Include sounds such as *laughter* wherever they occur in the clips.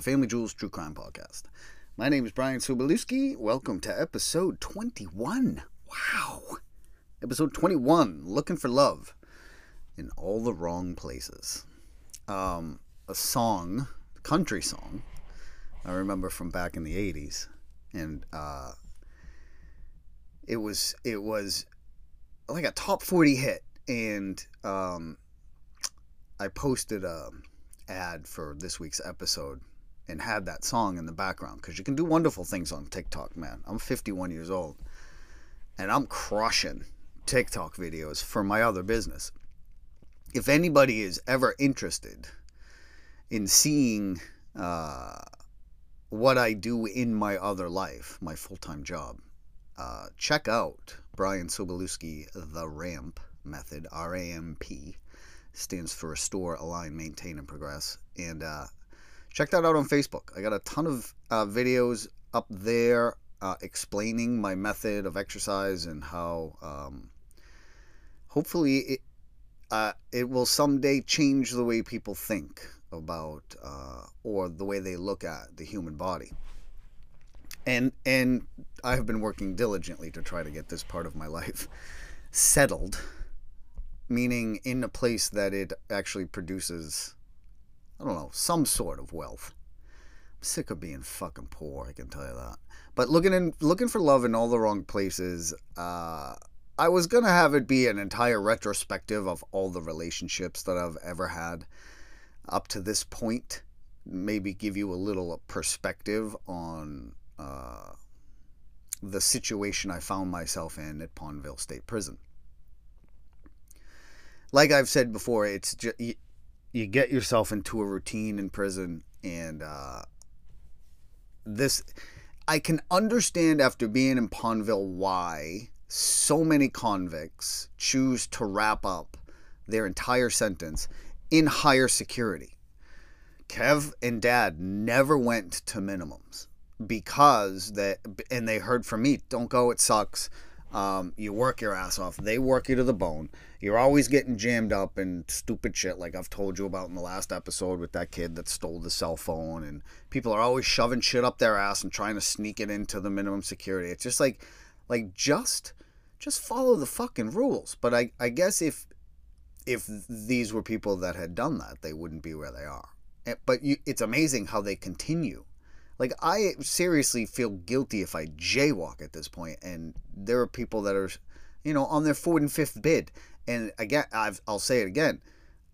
the Family Jewels True Crime Podcast. My name is Brian Sobolewski. Welcome to episode 21. Wow. Episode 21 Looking for Love in All the Wrong Places. Um, a song, country song, I remember from back in the 80s. And uh, it was it was like a top 40 hit. And um, I posted a ad for this week's episode and had that song in the background because you can do wonderful things on TikTok, man. I'm 51 years old and I'm crushing TikTok videos for my other business. If anybody is ever interested in seeing uh, what I do in my other life, my full time job, uh, check out Brian Sobolewski, The Ramp Method, R A M P stands for Restore, Align, Maintain, and Progress. And uh, check that out on Facebook. I got a ton of uh, videos up there uh, explaining my method of exercise and how um, hopefully it, uh, it will someday change the way people think about uh, or the way they look at the human body. And and I have been working diligently to try to get this part of my life settled meaning in a place that it actually produces, I don't know, some sort of wealth. I'm sick of being fucking poor, I can tell you that. But looking in, looking for love in all the wrong places. Uh, I was gonna have it be an entire retrospective of all the relationships that I've ever had up to this point. Maybe give you a little perspective on uh, the situation I found myself in at Pondville State Prison like I've said before, it's just you, get yourself into a routine in prison, and uh, this I can understand after being in Pondville why so many convicts choose to wrap up their entire sentence in higher security. Kev and Dad never went to minimums because that, and they heard from me, "Don't go, it sucks." Um, you work your ass off. They work you to the bone. You're always getting jammed up in stupid shit, like I've told you about in the last episode with that kid that stole the cell phone. And people are always shoving shit up their ass and trying to sneak it into the minimum security. It's just like, like just, just follow the fucking rules. But I, I guess if, if these were people that had done that, they wouldn't be where they are. But you, it's amazing how they continue like I seriously feel guilty if I jaywalk at this point, and there are people that are, you know, on their fourth and fifth bid. And again, I've, I'll say it again.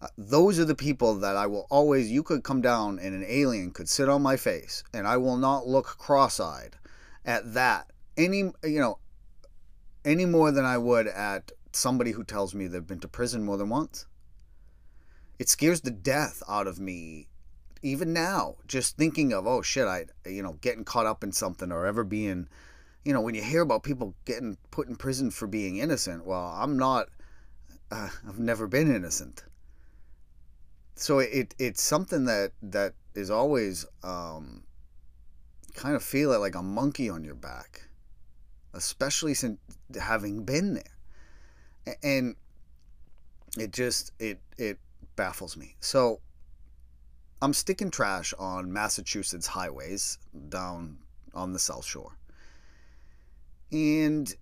Uh, those are the people that I will always. You could come down and an alien could sit on my face, and I will not look cross-eyed at that any you know any more than I would at somebody who tells me they've been to prison more than once. It scares the death out of me even now, just thinking of, oh shit, I, you know, getting caught up in something or ever being, you know, when you hear about people getting put in prison for being innocent, well, I'm not, uh, I've never been innocent. So it, it's something that, that is always, um, kind of feel it like a monkey on your back, especially since having been there. And it just, it, it baffles me. So, I'm sticking trash on Massachusetts highways down on the South Shore. And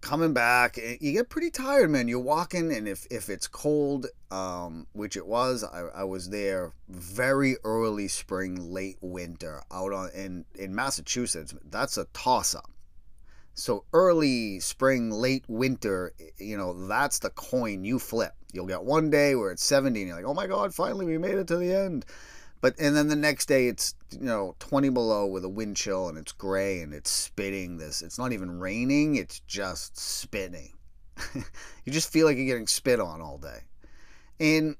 coming back, eh, you get pretty tired, man. You're walking, and if, if it's cold, um, which it was, I, I was there very early spring, late winter out on in, in Massachusetts. That's a toss up. So early spring, late winter, you know, that's the coin you flip. You'll get one day where it's 70 and you're like, oh my God, finally we made it to the end. But, and then the next day it's, you know, 20 below with a wind chill and it's gray and it's spitting this. It's not even raining, it's just spitting. *laughs* you just feel like you're getting spit on all day. And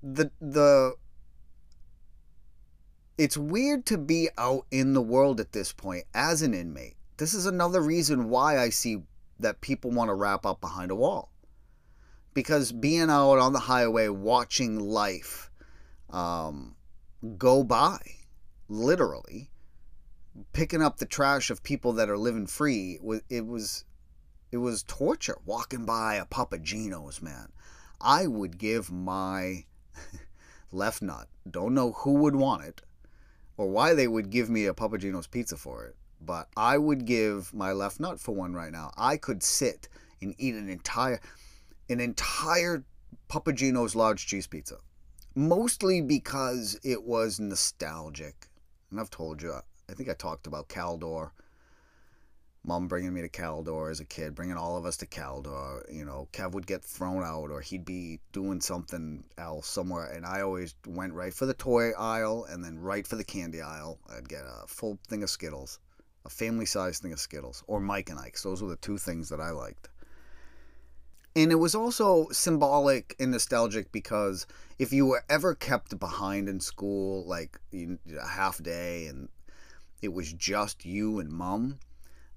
the, the, it's weird to be out in the world at this point as an inmate. This is another reason why I see that people want to wrap up behind a wall because being out on the highway watching life um, go by, literally, picking up the trash of people that are living free, it was it was torture walking by a Papa Gino's, man. I would give my *laughs* left nut, don't know who would want it, or why they would give me a Papa Gino's pizza for it, but I would give my left nut for one right now. I could sit and eat an entire an entire Papa Gino's large cheese pizza. Mostly because it was nostalgic. And I've told you, I think I talked about Caldor mom bringing me to Caldor as a kid, bringing all of us to Caldor. You know, Kev would get thrown out or he'd be doing something else somewhere, and I always went right for the toy aisle and then right for the candy aisle. I'd get a full thing of Skittles, a family sized thing of Skittles, or Mike and Ike's. Those were the two things that I liked. And it was also symbolic and nostalgic because if you were ever kept behind in school, like a half day, and it was just you and mom,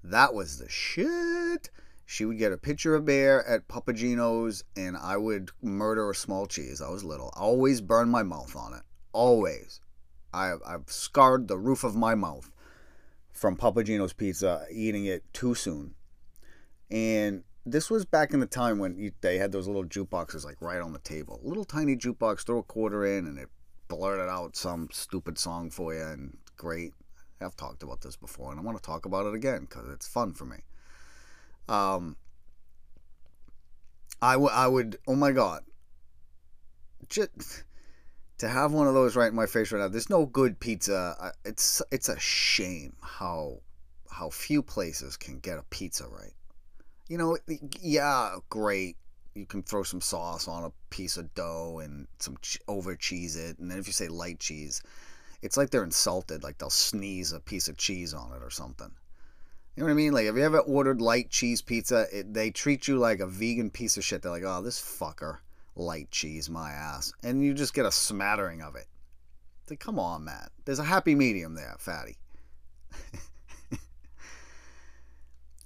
that was the shit. She would get a picture of bear at Papa Gino's, and I would murder a small cheese. I was little. I always burned my mouth on it. Always. I, I've scarred the roof of my mouth from Papa Gino's pizza, eating it too soon. And this was back in the time when they had those little jukeboxes like right on the table. Little tiny jukebox, throw a quarter in, and it blurted out some stupid song for you, and great. I've talked about this before, and I want to talk about it again because it's fun for me. Um, I, w- I would, oh my God, just to have one of those right in my face right now. There's no good pizza. It's it's a shame how how few places can get a pizza right. You know, yeah, great. You can throw some sauce on a piece of dough and some ch- over cheese it, and then if you say light cheese, it's like they're insulted, like they'll sneeze a piece of cheese on it or something. You know what I mean? Like, have you ever ordered light cheese pizza? It, they treat you like a vegan piece of shit. They're like, oh, this fucker, light cheese, my ass. And you just get a smattering of it. Like, come on, Matt. There's a happy medium there, fatty. *laughs*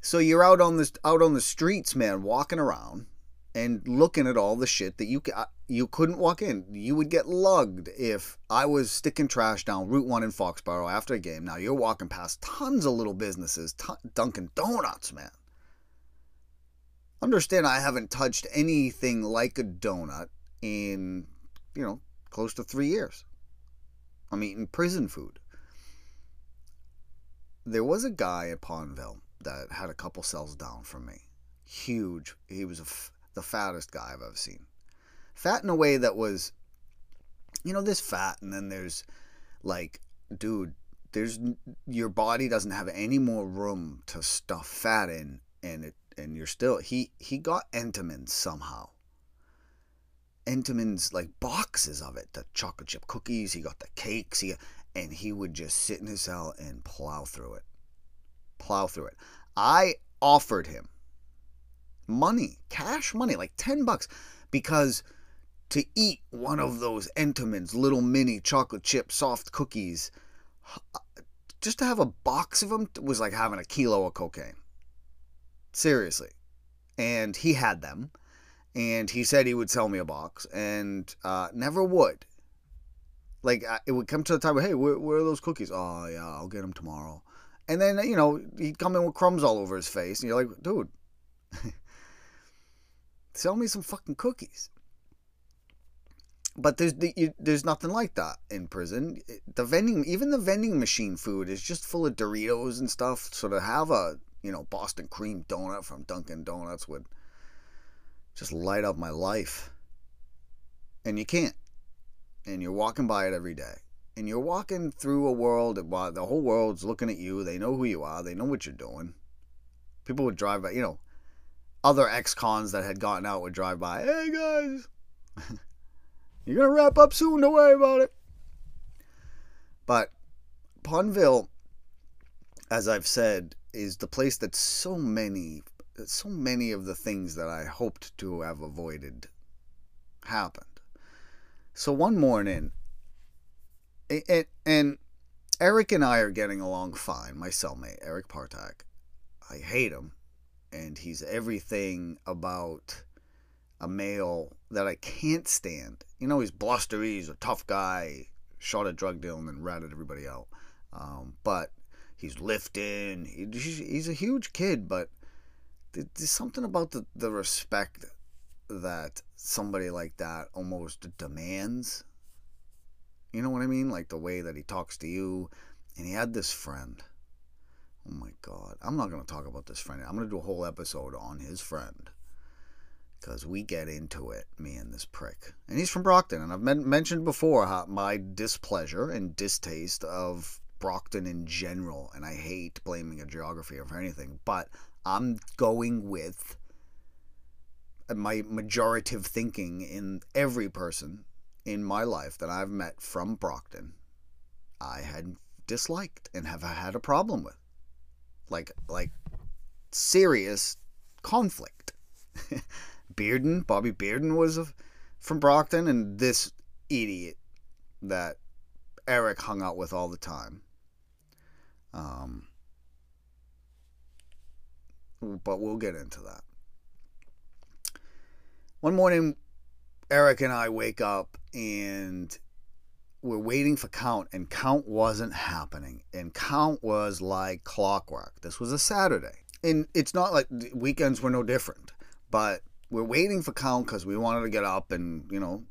so you're out on this out on the streets, man, walking around, and looking at all the shit that you uh, you couldn't walk in. You would get lugged if I was sticking trash down Route One in Foxborough after a game. Now you're walking past tons of little businesses, t- Dunkin' Donuts, man. Understand, I haven't touched anything like a donut in you know close to three years. I'm eating prison food. There was a guy at Pondville that had a couple cells down from me. Huge. He was the fattest guy I've ever seen. Fat in a way that was, you know, there's fat, and then there's like, dude, there's your body doesn't have any more room to stuff fat in, and it and you're still he he got Entenmann's somehow. Entenmann's like boxes of it, the chocolate chip cookies. He got the cakes. He and he would just sit in his cell and plow through it, plow through it. I offered him money, cash money, like 10 bucks, because to eat one of those Entenmann's little mini chocolate chip soft cookies, uh, just to have a box of them was like having a kilo of cocaine. Seriously. And he had them. And he said he would sell me a box and uh, never would. Like, it would come to the time, of, hey, where, where are those cookies? Oh, yeah, I'll get them tomorrow. And then, you know, he'd come in with crumbs all over his face. And you're like, dude, *laughs* Sell me some fucking cookies. But there's the, you, there's nothing like that in prison. The vending, even the vending machine food is just full of Doritos and stuff. So to have a you know Boston cream donut from Dunkin' Donuts would just light up my life. And you can't. And you're walking by it every day. And you're walking through a world while the whole world's looking at you. They know who you are. They know what you're doing. People would drive by, you know, other ex-cons that had gotten out would drive by. Hey guys, *laughs* you're gonna wrap up soon. Don't worry about it. But Pondville, as I've said, is the place that so many, so many of the things that I hoped to have avoided happened. So one morning, it, and Eric and I are getting along fine. My cellmate, Eric Partak. I hate him and he's everything about a male that I can't stand. You know, he's blustery, he's a tough guy, shot a drug deal and then ratted everybody out. Um, but he's lifting. he's a huge kid, but there's something about the, the respect that somebody like that almost demands. You know what I mean? Like the way that he talks to you. And he had this friend. Oh my God. I'm not going to talk about this friend. I'm going to do a whole episode on his friend. Because we get into it, me and this prick. And he's from Brockton. And I've men- mentioned before my displeasure and distaste of Brockton in general. And I hate blaming a geography or anything. But I'm going with my majorative thinking in every person in my life that I've met from Brockton, I had disliked and have had a problem with. Like like serious conflict. *laughs* Bearden, Bobby Bearden was from Brockton and this idiot that Eric hung out with all the time. Um but we'll get into that. One morning Eric and I wake up and we're waiting for count and count wasn't happening. And count was like clockwork. This was a saturday. And it's not like weekends were no different but we're waiting for count because we wanted to get up and you know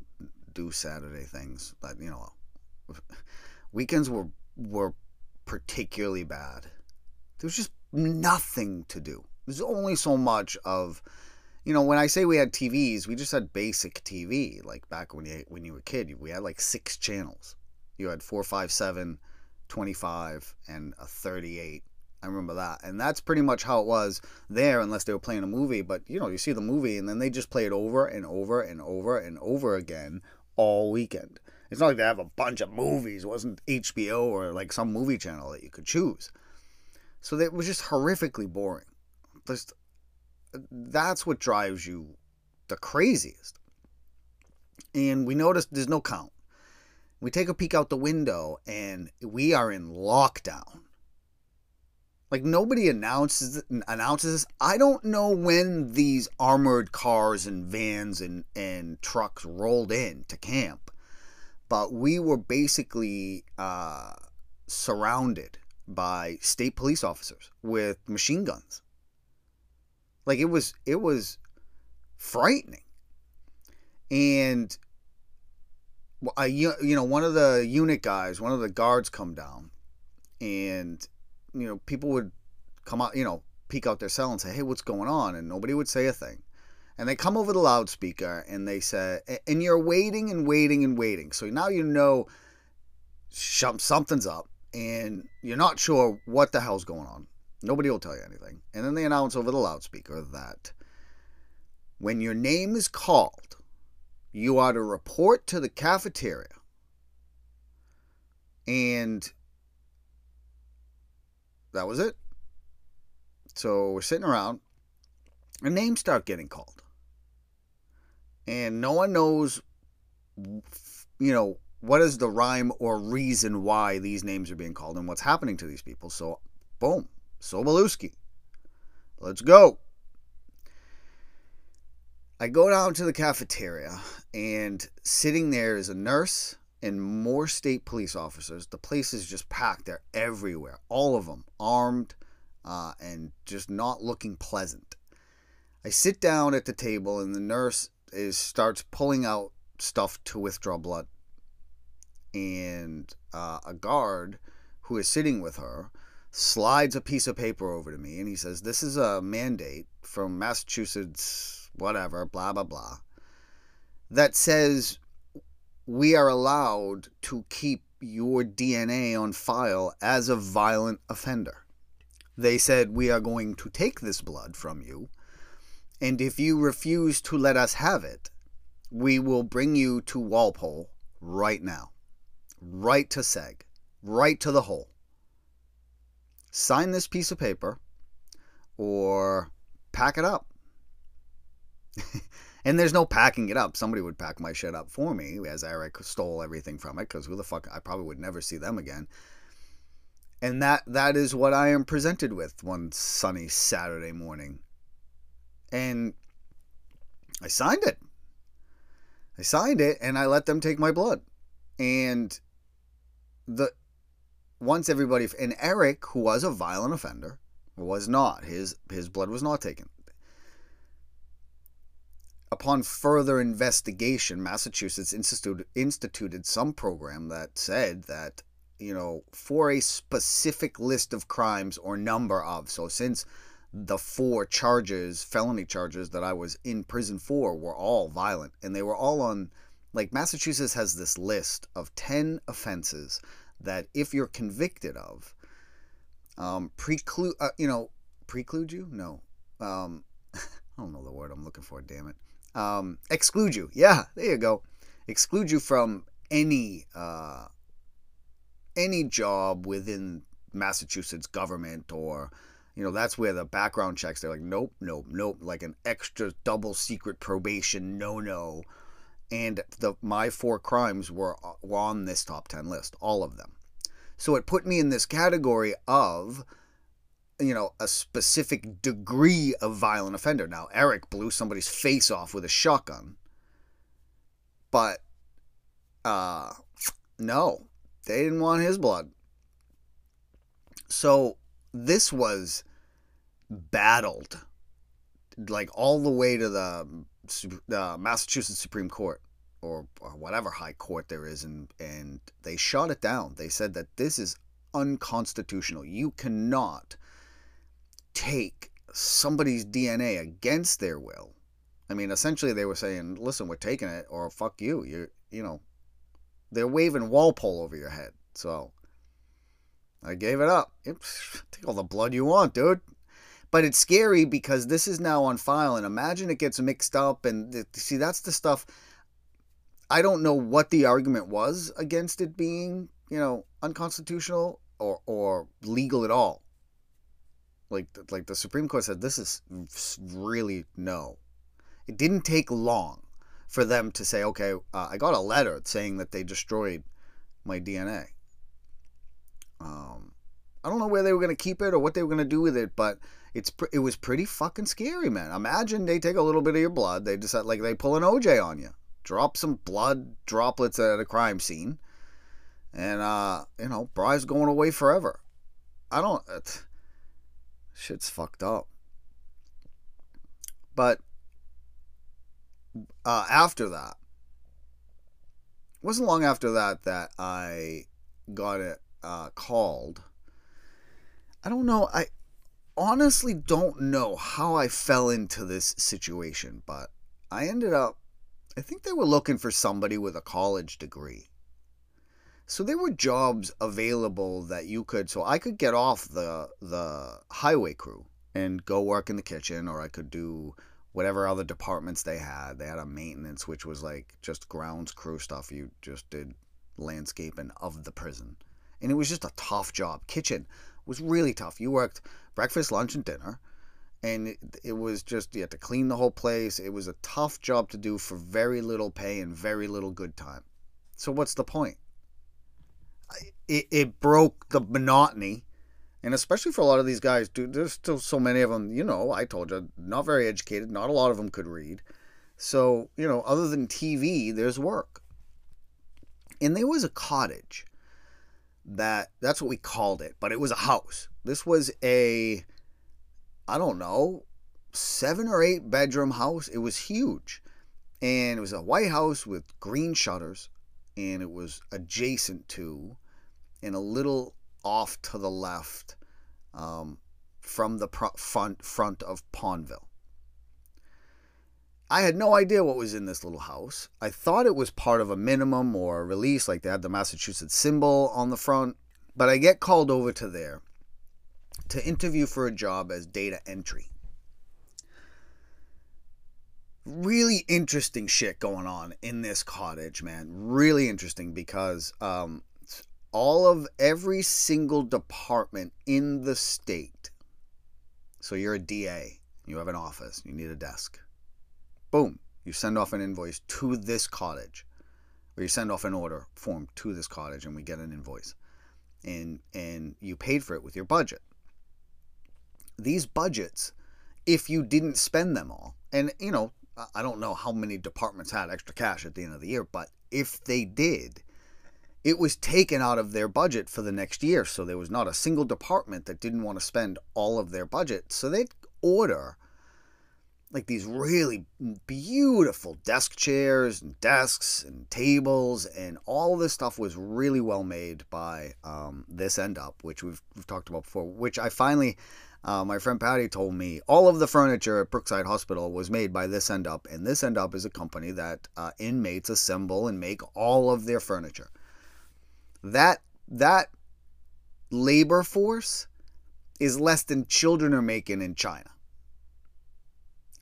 do saturday things. But you know weekends were were particularly bad there was just nothing to do there's only so much of you know, when I say we had TVs, we just had basic TV. Like back when you when you were a kid, we had like six channels. You had four, five, seven, 25, and a 38. I remember that. And that's pretty much how it was there, unless they were playing a movie. But, you know, you see the movie, and then they just play it over and over and over and over again all weekend. It's not like they have a bunch of movies. It wasn't HBO or like some movie channel that you could choose. So it was just horrifically boring. Just that's what drives you the craziest. And we notice there's no count. We take a peek out the window and we are in lockdown. Like nobody announces announces this. I don't know when these armored cars and vans and, and trucks rolled in to camp, but we were basically uh, surrounded by state police officers with machine guns like it was it was frightening. And I you know one of the unit guys, one of the guards come down and you know people would come out, you know, peek out their cell and say, "Hey, what's going on?" and nobody would say a thing. And they come over the loudspeaker and they say, and you're waiting and waiting and waiting. So now you know something's up and you're not sure what the hell's going on. Nobody will tell you anything. And then they announce over the loudspeaker that when your name is called, you are to report to the cafeteria. And that was it. So we're sitting around, and names start getting called. And no one knows, you know, what is the rhyme or reason why these names are being called and what's happening to these people. So, boom, Sobolewski. Let's go. I go down to the cafeteria, and sitting there is a nurse and more state police officers. The place is just packed. They're everywhere, all of them armed uh, and just not looking pleasant. I sit down at the table, and the nurse is starts pulling out stuff to withdraw blood. And uh, a guard who is sitting with her slides a piece of paper over to me and he says, This is a mandate from Massachusetts, whatever, blah, blah, blah, that says we are allowed to keep your DNA on file as a violent offender. They said, We are going to take this blood from you, and if you refuse to let us have it, we will bring you to Walpole right now, right to Seg, right to the hole sign this piece of paper or pack it up. *laughs* and there's no packing it up. Somebody would pack my shit up for me as Eric stole everything from it because who the fuck I probably would never see them again. And that that is what I am presented with one sunny Saturday morning. And I signed it. I signed it and I let them take my blood. And the once everybody and Eric, who was a violent offender, was not. His his blood was not taken. upon further investigation, Massachusetts instituted, instituted some program that said that, you know, for a specific list of crimes or number of, so since the four charges, felony charges that I was in prison for were all violent and they were all on, like, Massachusetts has this list of 10 offenses that if you're convicted of, um, preclude, uh, you know, preclude you? No. Um, *laughs* I don't know the word I'm looking for, damn it. Um, exclude you. Yeah, there you go. Exclude you from any uh, any job within Massachusetts government or you know that's where the background checks they're like nope nope nope like an extra double secret probation no no and the my four crimes were, were on this top 10 list all of them so it put me in this category of you know, a specific degree of violent offender. Now, Eric blew somebody's face off with a shotgun. But uh no, they didn't want his blood. So this was battled like all the way to the uh, Massachusetts Supreme Court or, or whatever high court there is and and they shot it down. They said that this is unconstitutional. You cannot take somebody's DNA against their will. I mean, essentially, they were saying, "Listen, we're taking it, or fuck you." You, you know, they're waving Walpole over your head. So I gave it up. *laughs* Take all the blood you want, dude. But it's scary because this is now on file, and imagine it gets mixed up. And see, that's the stuff. I don't know what the argument was against it being, you know, unconstitutional or or legal at all. Like like the Supreme Court said, this is really no. It didn't take long for them to say, okay, uh, I got a letter saying that they destroyed my DNA. Um, I don't know where they were going to keep it or what they were going to do with it, but it's it was pretty fucking scary, man. Imagine they take a little bit of your blood, they decide like they pull an OJ on you, drop some blood droplets at a crime scene, and uh, you know, Bry's going away forever. I don't. Shit's fucked up. But uh, after that, it wasn't long after that that I got it uh, called. I don't know. I honestly don't know how I fell into this situation, but I ended up. I think they were looking for somebody with a college degree. So there were jobs available that you could. So I could get off the the highway crew and go work in the kitchen, or I could do whatever other departments they had. They had a maintenance, which was like just grounds crew stuff. You just did landscaping of the prison, and it was just a tough job. Kitchen was really tough. You worked breakfast, lunch, and dinner. And it, it was just, you had to clean the whole place. It was a tough job to do for very little pay and very little good time. So, what's the point? it, it broke the monotony. And especially for a lot of these guys, dude, there's still so many of them, you know, I told you, not very educated. Not a lot of them could read. So, you know, other than TV, there's work. And there was a cottage that, that's what we called it, but it was a house. This was a, I don't know, seven or eight bedroom house. It was huge. And it was a white house with green shutters. And it was adjacent to and a little off to the left um, from the front front of Pondville. I had no idea what was in this little house. I thought it was part of a minimum or a release, like they had the Massachusetts symbol on the front. But I get called over to there to interview for a job as data entry. Really interesting shit going on in this cottage, man. Really interesting because um, all of every single department in the state. So you're a DA, you have an office, you need a desk. Boom, you send off an invoice to this cottage, or you send off an order form to this cottage, and we get an invoice, and and you paid for it with your budget. These budgets, if you didn't spend them all, and you know, I don't know how many departments had extra cash at the end of the year, but if they did, it was taken out of their budget for the next year. So there was not a single department that didn't want to spend all of their budget. So they'd order like these really beautiful desk chairs and desks and tables and all this stuff was really well made by um, this end up which we've, we've talked about before which i finally uh, my friend patty told me all of the furniture at brookside hospital was made by this end up and this end up is a company that uh, inmates assemble and make all of their furniture. That that labor force is less than children are making in china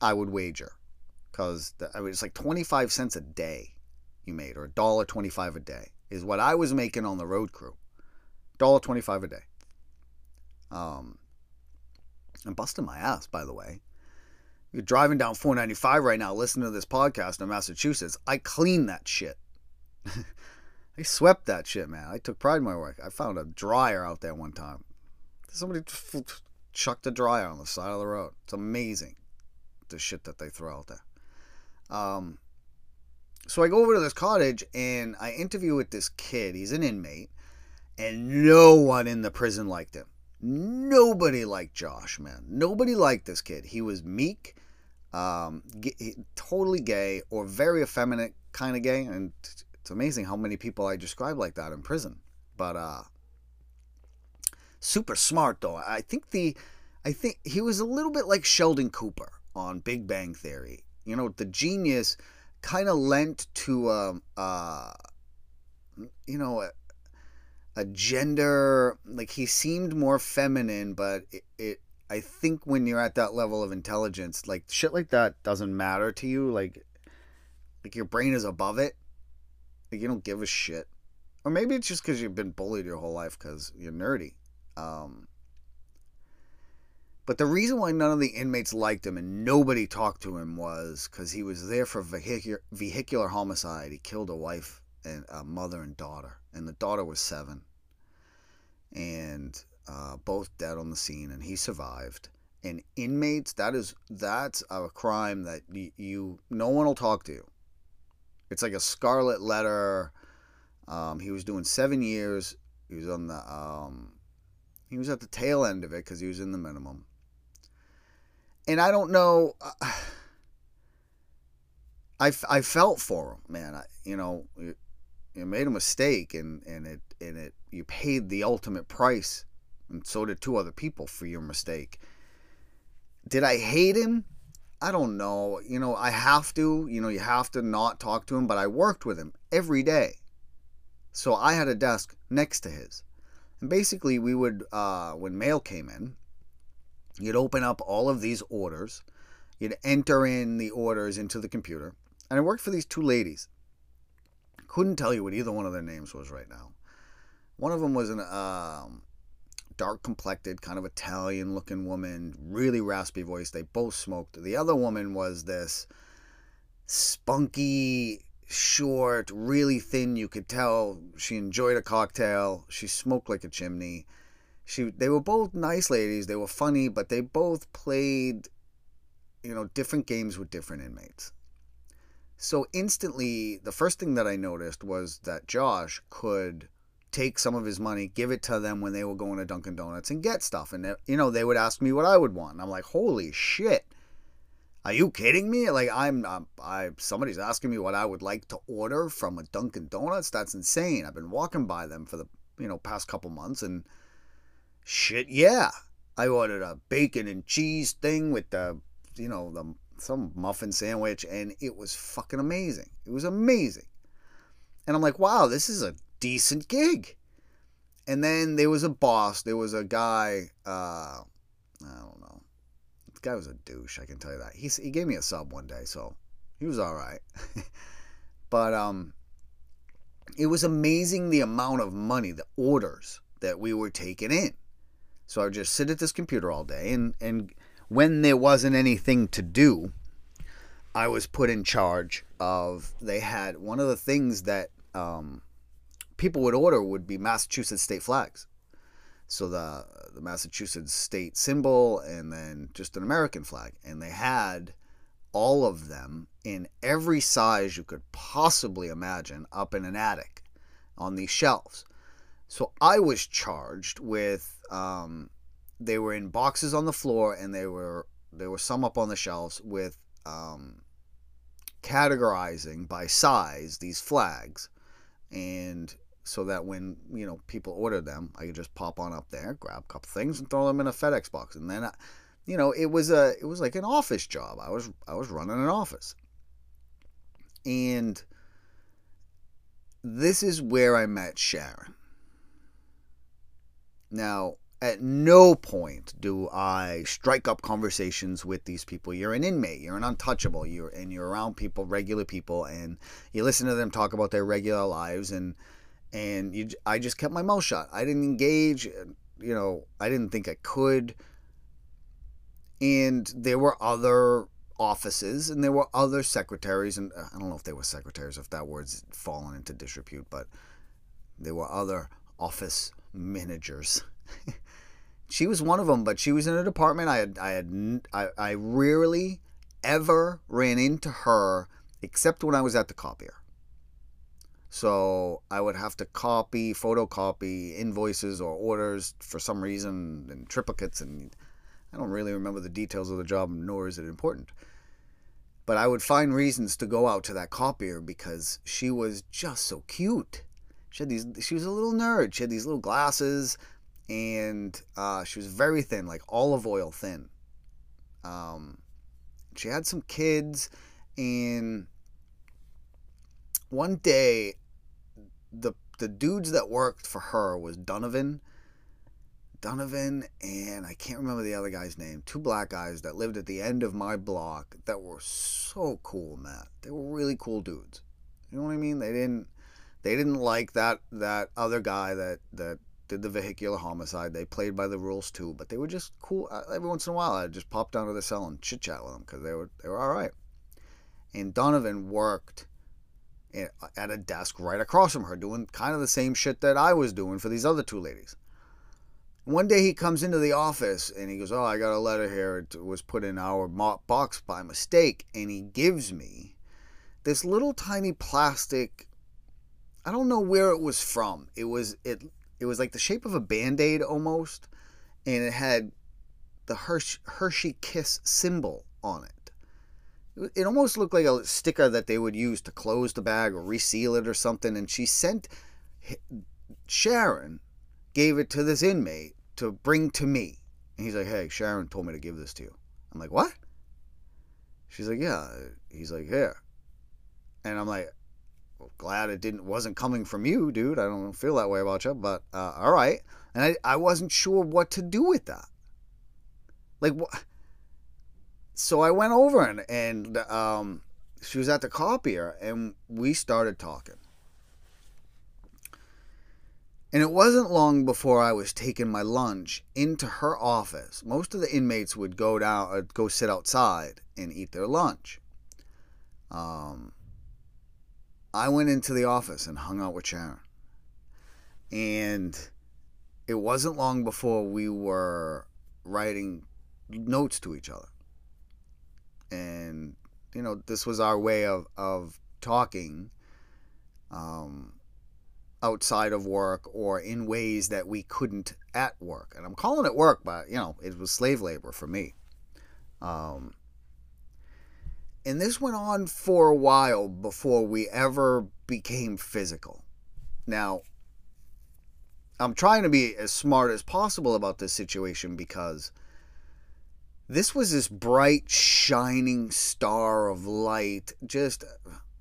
I would wager, because I mean, it's like 25 cents a day you made, or a dollar 25 a day is what I was making on the road crew. Dollar 25 a day. Um, I'm busting my ass, by the way. You're driving down 495 right now, listening to this podcast in Massachusetts. I cleaned that shit. *laughs* I swept that shit, man. I took pride in my work. I found a dryer out there one time. Somebody just chucked a dryer on the side of the road. It's amazing the shit that they throw out there. Um, so I go over to this cottage and I interview with this kid. He's an inmate, and no one in the prison liked him. Nobody liked Josh, man. Nobody liked this kid. He was meek, um, g- totally gay, or very effeminate kind of gay. And it's amazing how many people I describe like that in prison. But uh, super smart though. I think the, I think he was a little bit like Sheldon Cooper on Big Bang Theory. You know, the genius kind of lent to, um, uh, you know, a, a, gender, like he seemed more feminine, but it, it, I think when you're at that level of intelligence, like shit like that doesn't matter to you. Like, like your brain is above it. Like you don't give a shit. Or maybe it's just because you've been bullied your whole life because you're nerdy. Um, but the reason why none of the inmates liked him and nobody talked to him was because he was there for vehicular, vehicular homicide. He killed a wife and a mother and daughter, and the daughter was seven, and uh, both dead on the scene, and he survived. And inmates, that is that's a crime that you, you no one will talk to you. It's like a scarlet letter. Um, he was doing seven years. He was on the um, he was at the tail end of it because he was in the minimum and I don't know. I, I felt for him, man. I, you know, you, you made a mistake, and and it and it you paid the ultimate price, and so did two other people for your mistake. Did I hate him? I don't know. You know, I have to. You know, you have to not talk to him, but I worked with him every day, so I had a desk next to his, and basically we would uh, when mail came in You'd open up all of these orders. You'd enter in the orders into the computer. And I worked for these two ladies. Couldn't tell you what either one of their names was right now. One of them was an um, dark complected, kind of Italian looking woman, really raspy voice. They both smoked. The other woman was this spunky, short, really thin. You could tell she enjoyed a cocktail. She smoked like a chimney she they were both nice ladies. They were funny but they both played you know different games with different inmates. So instantly the first thing that i noticed was that josh could take some of his money give it to them when they were going to dunkin donuts and get stuff. And you know they would ask me what i would want. And i'm like holy shit. Are you kidding me? Like i'm I'm i somebody's asking me what i would like to order from a dunkin donuts? That's insane. I've been walking by them for the you know past couple months and Shit, yeah. I ordered a bacon and cheese thing with the, you know, the some muffin sandwich, and it was fucking amazing. It was amazing. And I'm like, wow, this is a decent gig. And then there was a boss. There was a guy. Uh, I don't know. The guy was a douche. I can tell you that. He he gave me a sub one day, so he was all right. *laughs* but um, it was amazing the amount of money, the orders that we were taking in. So I would just sit at this computer all day, and, and when there wasn't anything to do, I was put in charge of. They had one of the things that um, people would order would be Massachusetts state flags. So the the Massachusetts state symbol, and then just an American flag, and they had all of them in every size you could possibly imagine up in an attic on these shelves. So I was charged with um, they were in boxes on the floor and they were there were some up on the shelves with um, categorizing by size these flags, and so that when you know people order them, I could just pop on up there, grab a couple things, and throw them in a FedEx box, and then. I, you know, it was a it was like an office job. I was I was running an office. And this is where I met Sharon. Now, at no point do I strike up conversations with these people. You're an inmate, you're an untouchable, you're and you're around people, regular people, and you listen to them talk about their regular lives and and you I just kept my mouth shut. I didn't engage, you know, I didn't think I could. And there were other offices and there were other secretaries and uh, I don't know if they were secretaries if that word's fallen into disrepute but there were other office managers *laughs* she was one of them but she was in a department I had I had I, I rarely ever ran into her except when I was at the copier so I would have to copy photocopy invoices or orders for some reason and triplicates and I don't really remember the details of the job, nor is it important. But I would find reasons to go out to that copier because she was just so cute. She had these. She was a little nerd. She had these little glasses, and uh, she was very thin, like olive oil thin. Um, she had some kids, and one day, the the dudes that worked for her was Donovan Donovan and I can't remember the other guy's name. Two black guys that lived at the end of my block that were so cool, Matt. They were really cool dudes. You know what I mean? They didn't they didn't like that that other guy that that did the vehicular homicide. They played by the rules too, but they were just cool. Uh, every once in a while, I'd just pop down to the cell and chit chat with them because they were they were all right. And Donovan worked at a desk right across from her, doing kind of the same shit that I was doing for these other two ladies. One day he comes into the office and he goes, Oh, I got a letter here. It was put in our box by mistake. And he gives me this little tiny plastic. I don't know where it was from. It was it it was like the shape of a band-aid almost. And it had the Hershey, Hershey Kiss symbol on it. It almost looked like a sticker that they would use to close the bag or reseal it or something. And she sent Sharon gave it to this inmate to bring to me. And he's like, hey, Sharon told me to give this to you. I'm like, what? She's like, yeah. He's like, here. And I'm like, glad it didn't wasn't coming from you, dude. I don't feel that way about you, but uh, all right. And I, I wasn't sure what to do with that. Like what? So I went over and and um, she was at the copier, and we started talking. And it wasn't long before I was taking my lunch into her office. Most of the inmates would go down, uh, go sit outside and eat their lunch. Um, I went into the office and hung out with Sharon. And it wasn't long before we were writing notes to each other. And, you know, this was our way of, of talking. Um, outside of work or in ways that we couldn't at work. And I'm calling it work, but you know, it was slave labor for me. Um, and this went on for a while before we ever became physical. Now, I'm trying to be as smart as possible about this situation because this was this bright, shining star of light. Just,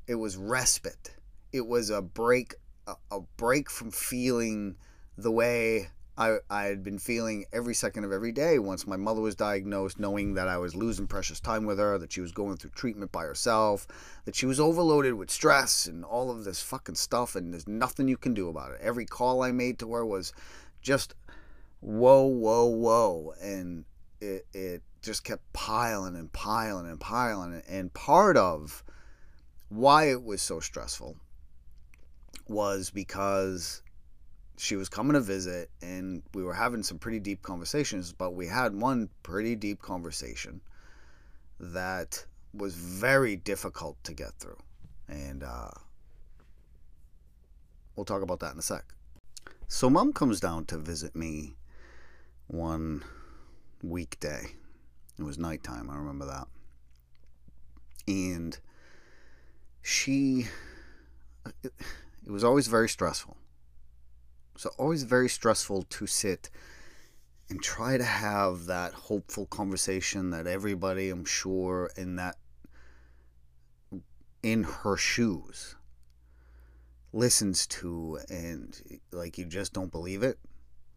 it was respite. It was a break a, a break from feeling the way I, I had been feeling every second of every day once my mother was diagnosed, knowing that I was losing precious time with her, that she was going through treatment by herself, that she was overloaded with stress and all of this fucking stuff, and there's nothing you can do about it. Every call I made to her was just whoa, whoa, whoa. And it, it just kept piling and piling and piling. And part of why it was so stressful was because she was coming to visit and we were having some pretty deep conversations, but we had one pretty deep conversation that was very difficult to get through. And uh, we'll talk about that in a sec. So, mom comes down to visit me one weekday. It was nighttime. I remember that. And she, it, it was always very stressful. So always very stressful to sit and try to have that hopeful conversation that everybody, I'm sure, in that in her shoes listens to and like you just don't believe it.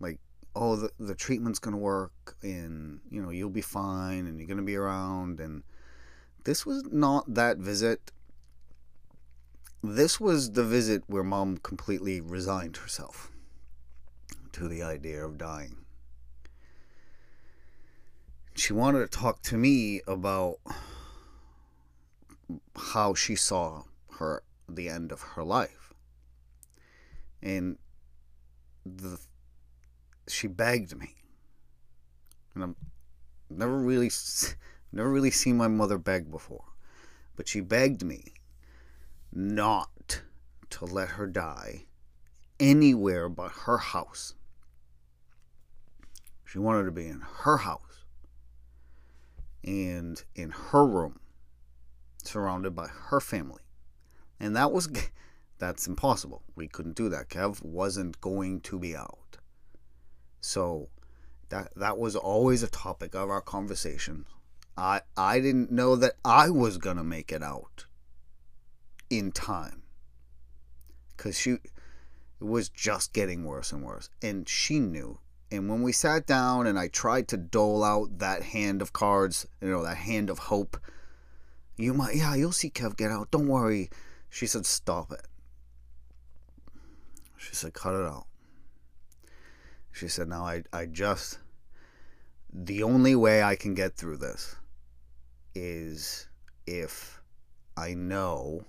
Like oh the, the treatment's going to work and you know you'll be fine and you're going to be around. And this was not that visit. This was the visit where mom completely resigned herself to the idea of dying. She wanted to talk to me about how she saw her the end of her life. And the she begged me. And i'm never really never really seen my mother beg before. But she begged me not to let her die anywhere but her house she wanted to be in her house and in her room surrounded by her family. And that was that's impossible. We couldn't do that. Kev wasn't going to be out. So that that was always a topic of our conversation. I I didn't know that I was going to make it out in time. Cuz she it was just getting worse and worse and she knew and when we sat down and I tried to dole out that hand of cards, you know, that hand of hope, you might, yeah, you'll see Kev get out. Don't worry. She said, Stop it. She said, Cut it out. She said, Now I, I just, the only way I can get through this is if I know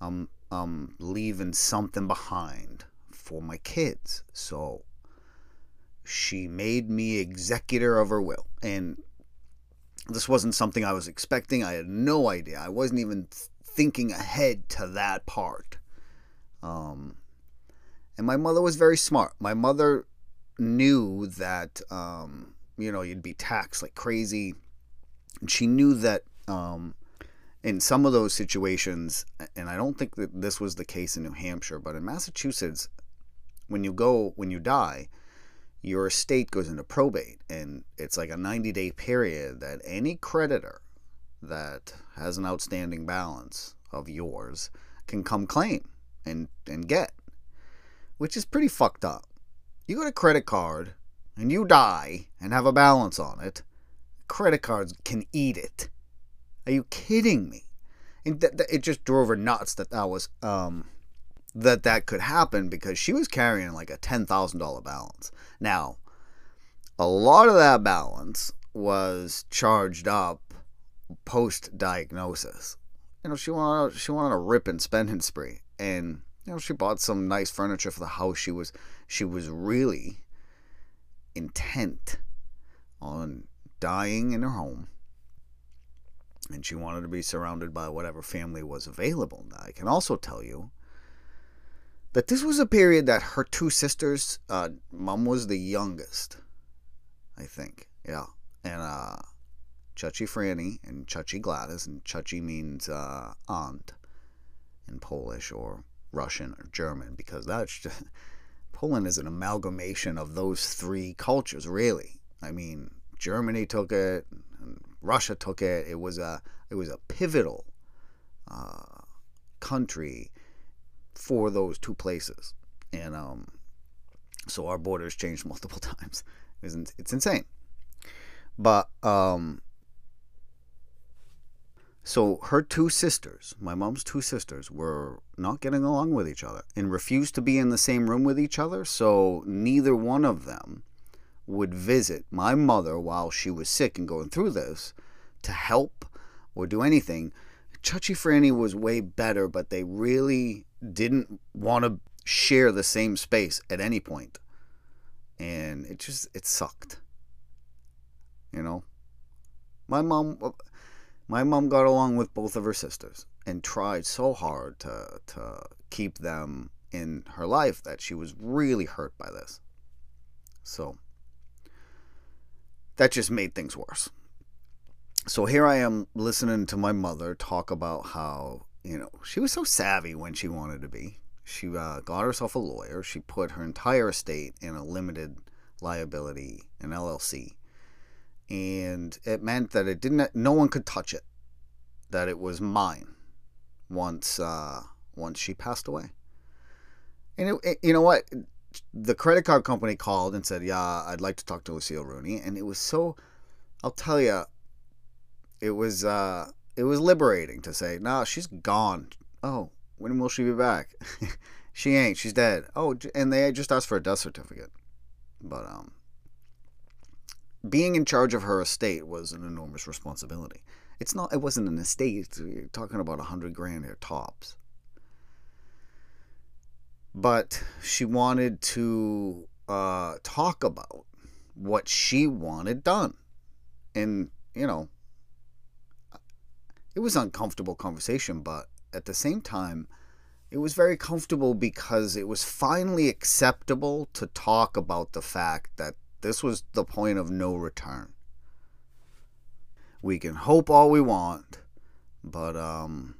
I'm, I'm leaving something behind for my kids. So she made me executor of her will. And this wasn't something I was expecting. I had no idea. I wasn't even thinking ahead to that part. Um, and my mother was very smart. My mother knew that, um, you know, you'd be taxed like crazy. And she knew that um, in some of those situations, and I don't think that this was the case in New Hampshire, but in Massachusetts, when you go, when you die, your estate goes into probate and it's like a 90 day period that any creditor that has an outstanding balance of yours can come claim and, and get, which is pretty fucked up. You got a credit card and you die and have a balance on it, credit cards can eat it. Are you kidding me? And th- th- it just drove her nuts that that was um, that that could happen because she was carrying like a $10,000 balance. Now, a lot of that balance was charged up post diagnosis. You know, she wanted she wanted a rip and spending spree, and you know she bought some nice furniture for the house. She was she was really intent on dying in her home, and she wanted to be surrounded by whatever family was available. Now, I can also tell you that this was a period that her two sisters, uh, mom was the youngest, I think. Yeah. And uh, Chachi Franny and Chachi Gladys, and Chachi means uh, aunt in Polish or Russian or German because that's just, *laughs* Poland is an amalgamation of those three cultures, really. I mean, Germany took it, Russia took it. It was a it was a pivotal uh, country for those two places. And um, so our borders changed *laughs* multiple times. It's, it's insane. But um, so her two sisters, my mom's two sisters, were not getting along with each other and refused to be in the same room with each other. So neither one of them would visit my mother while she was sick and going through this to help or do anything. Chachi Franny was way better, but they really didn't want to share the same space at any point. And it just it sucked. You know? My mom my mom got along with both of her sisters and tried so hard to to keep them in her life that she was really hurt by this. So that just made things worse. So here I am listening to my mother talk about how, you know, she was so savvy when she wanted to be. She uh, got herself a lawyer. She put her entire estate in a limited liability, an LLC. And it meant that it didn't, no one could touch it, that it was mine once, uh, once she passed away. And it, it, you know what? The credit card company called and said, "Yeah, I'd like to talk to Lucille Rooney." And it was so, I'll tell you, it was uh, it was liberating to say, "No, nah, she's gone." Oh, when will she be back? *laughs* she ain't. She's dead. Oh, and they just asked for a death certificate. But um, being in charge of her estate was an enormous responsibility. It's not. It wasn't an estate. You're talking about a hundred grand here tops but she wanted to uh, talk about what she wanted done. And, you know, it was uncomfortable conversation, but at the same time, it was very comfortable because it was finally acceptable to talk about the fact that this was the point of no return. We can hope all we want, but um,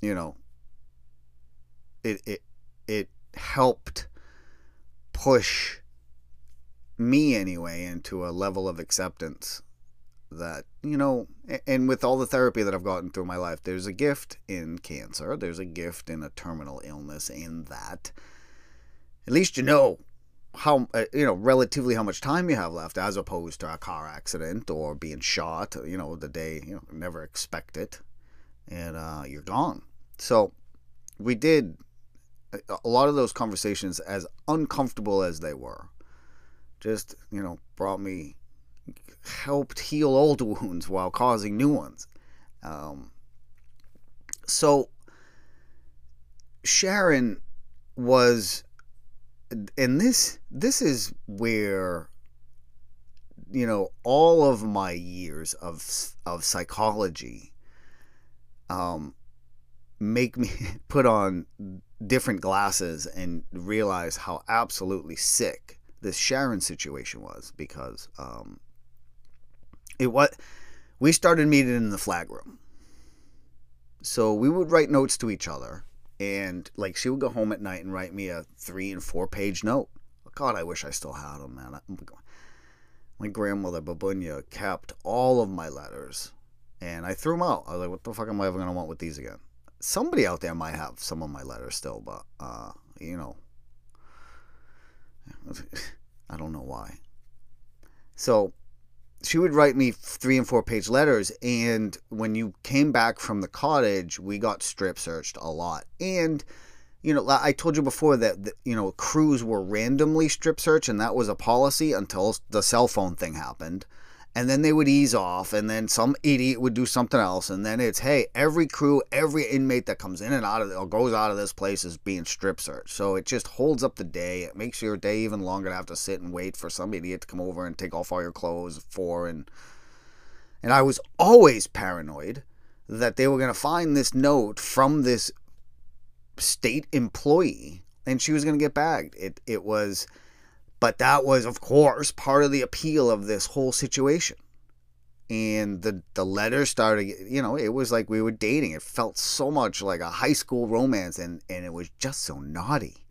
you know, it it it helped push me anyway into a level of acceptance that you know and with all the therapy that I've gotten through my life there's a gift in cancer there's a gift in a terminal illness in that. At least you know how uh, you know relatively how much time you have left as opposed to a car accident or being shot you know the day you know never expect it and uh, you're gone. So we did a lot of those conversations, as uncomfortable as they were, just, you know, brought me, helped heal old *laughs* wounds while causing new ones. Um, so, Sharon was, and this, this is where, you know, all of my years of, of psychology, um, make me *laughs* put on different glasses and realize how absolutely sick this Sharon situation was because um, it what we started meeting in the flag room. So we would write notes to each other, and like she would go home at night and write me a three and four page note. God, I wish I still had them, man. My grandmother Babunya kept all of my letters, and I threw them out. I was like, "What the fuck am I ever gonna want with these again?" somebody out there might have some of my letters still, but uh, you know, *laughs* I don't know why. So she would write me three and four page letters, and when you came back from the cottage, we got strip searched a lot, and you know, I told you before that, you know crews were randomly strip searched, and that was a policy until the cell phone thing happened and then they would ease off and then some idiot would do something else and then it's hey every crew every inmate that comes in and out of or goes out of this place is being strip searched. So it just holds up the day. It makes your day even longer to have to sit and wait for some idiot to come over and take off all your clothes for and and i was always paranoid that they were going to find this note from this state employee and she was going to get bagged. It it was but that was, of course, part of the appeal of this whole situation. And the the letter started, you know, it was like we were dating. It felt so much like a high school romance, and and it was just so naughty.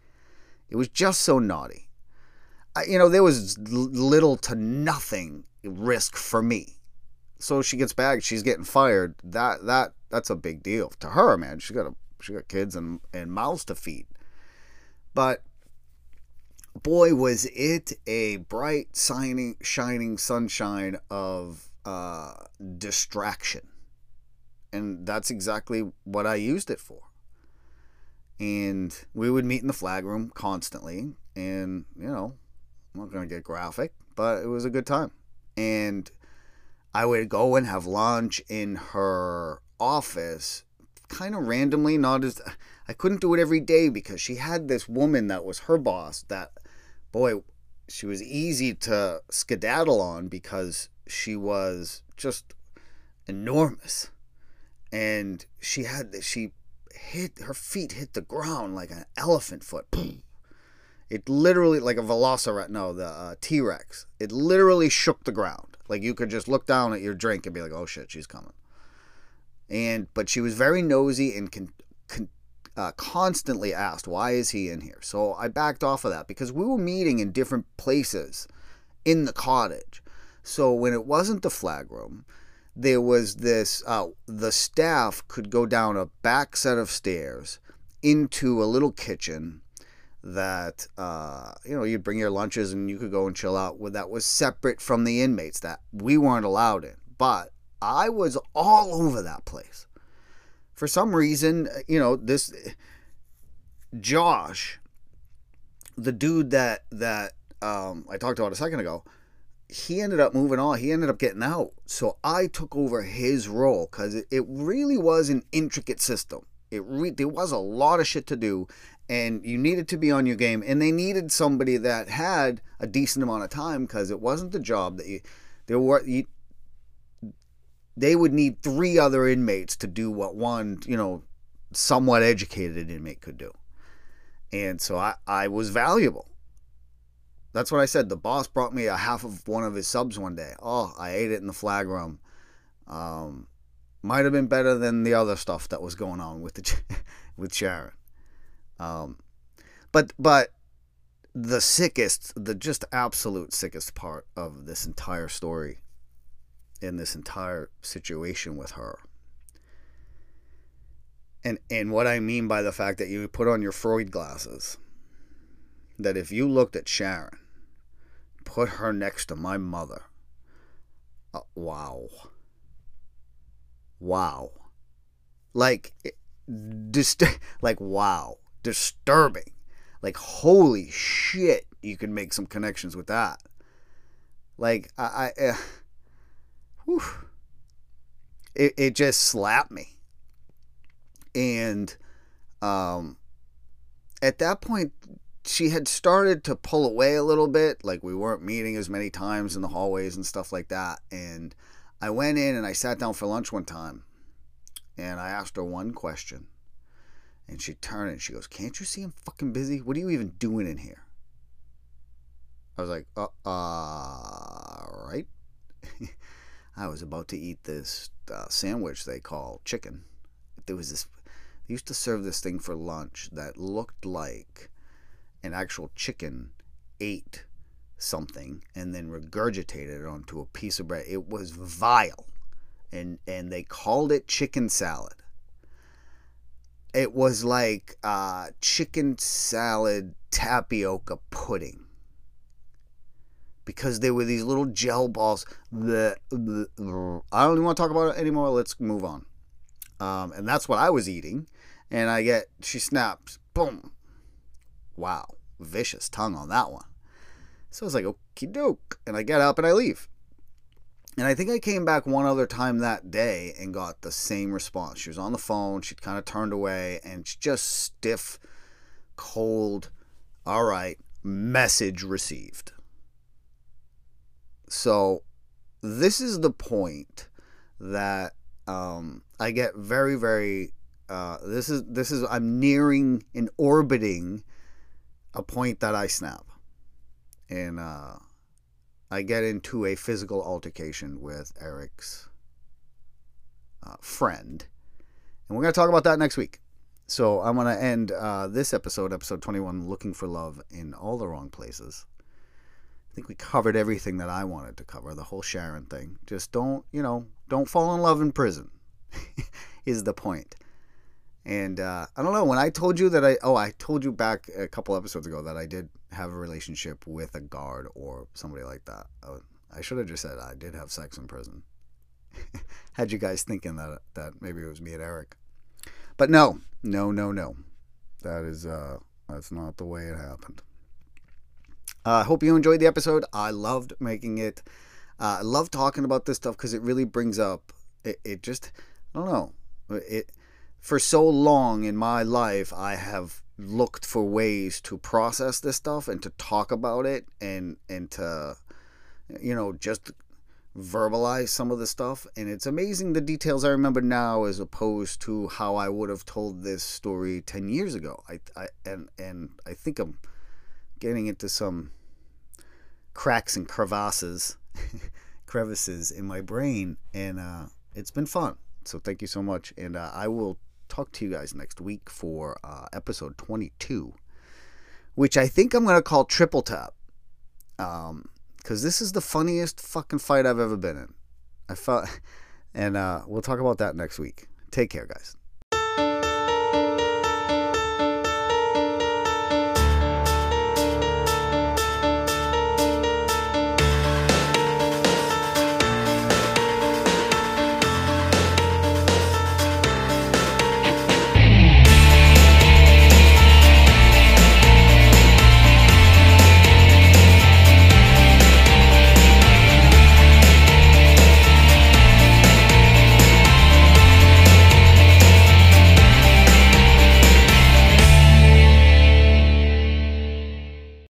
It was just so naughty. I, you know, there was little to nothing risk for me. So she gets back, she's getting fired. That that that's a big deal to her, man. She got a she got kids and and mouths to feed. But boy, was it a bright, shining, shining sunshine of uh, distraction. And that's exactly what I used it for. And we would meet in the flag room constantly. And, you know, I'm not going to get graphic, but it was a good time. And I would go and have lunch in her office kind of randomly, not as I couldn't do it every day because she had this woman that was her boss that boy, she was easy to skedaddle on because she was just enormous. And she had she hit her feet hit the ground like an elephant foot. It literally like a velociraptor, no, the uh, T Rex. It literally shook the ground. Like you could just look down at your drink and be like, "Oh shit, she's coming." And but she was very nosy and con, con, uh, constantly asked, "Why is he in here?" So I backed off of that because we were meeting in different places in the cottage. So when it wasn't the flag room, there was this. Uh, the staff could go down a back set of stairs into a little kitchen that uh, you know you'd bring your lunches and you could go and chill out that was separate from the inmates that we weren't allowed in but i was all over that place for some reason you know this josh the dude that that um, i talked about a second ago he ended up moving on. He ended up getting out. So i took over his role because it, it really was an intricate system. It re- there was a lot of shit to do and you needed to be on your game and they needed somebody that had a decent amount of time because it wasn't the job that you there were you, they would need three other inmates to do what one you know somewhat educated inmate could do. And so i i was valuable. That's what i said. The boss brought me a half of one of his subs one day. Oh i ate it in the flag room. Um might have been better than the other stuff that was going on with the *laughs* with sharon. Um, but but the sickest, the just absolute sickest part of this entire story, in this entire situation with her, and and what I mean by the fact that you put on your Freud glasses, that if you looked at Sharon, put her next to my mother, uh, wow, wow, like, just *laughs* like wow disturbing. Like, holy shit, you can make some connections with that. Like, I, I uh, whew, it, it just slapped me. And um, at that point, she had started to pull away a little bit. Like, we weren't meeting as many times in the hallways and stuff like that. And I went in and I sat down for lunch one time and I asked her one question. And she turned and she goes, Can't you see I'm fucking busy? What are you even doing in here? I was like, Uh, uh right. *laughs* I was about to eat this uh, sandwich they call chicken. There was this, they used to serve this thing for lunch that looked like an actual chicken ate something and then regurgitated it onto a piece of bread. It was vile. And, and they called it chicken salad it was like uh, chicken salad tapioca pudding because there were these little gel balls. That I don't even want to talk about it anymore. Let's move on. Um, and that's what I was eating. And I get, she snaps, boom. Wow, vicious tongue on that one. So I was like, okie doke. And I get up and I leave. And I think I came back one other time that day and got the same response. She was on the phone, she'd kind of turned away, and just stiff, cold, all right, message received. So, this is the point that um, I get very, very. Uh, this is this is I'm nearing and orbiting a point that I snap, and uh, I get into a physical altercation with Eric's uh, friend. And we're to talk about that next week. So I'm to end uh, this episode, episode 21, looking for love in all the wrong places. I think we covered everything that I wanted to cover, the whole Sharon thing. Just don't, you know, don't fall in love in prison, *laughs* is the point. And uh, I don't know, when I told you that I, oh, I told you back a couple episodes ago that I did have a relationship with a guard or somebody like that. Oh, I should have just said I did have sex in prison. *laughs* Had you guys thinking that that maybe it was me and Eric, but no, no, no, no. That is uh, that's not the way it happened. I uh, hope you enjoyed the episode. I loved making it. Uh, I love talking about this stuff because it really brings up. It, it just I don't know. It for so long in my life I have looked for ways to process this stuff and to talk about it and and to you know just verbalize some of the stuff and it's amazing the details I remember now as opposed to how I would have told this story 10 years ago I, I and and I think I'm getting into some cracks and crevasses *laughs* crevices in my brain, and uh, it's been fun. So thank you so much, and uh, I will talk to you guys next week for uh, episode 22, which I think I'm gonna call Triple Tap, um, because this is the funniest fucking fight I've ever been in. I felt, *laughs* and uh, we'll talk about that next week. Take care, guys.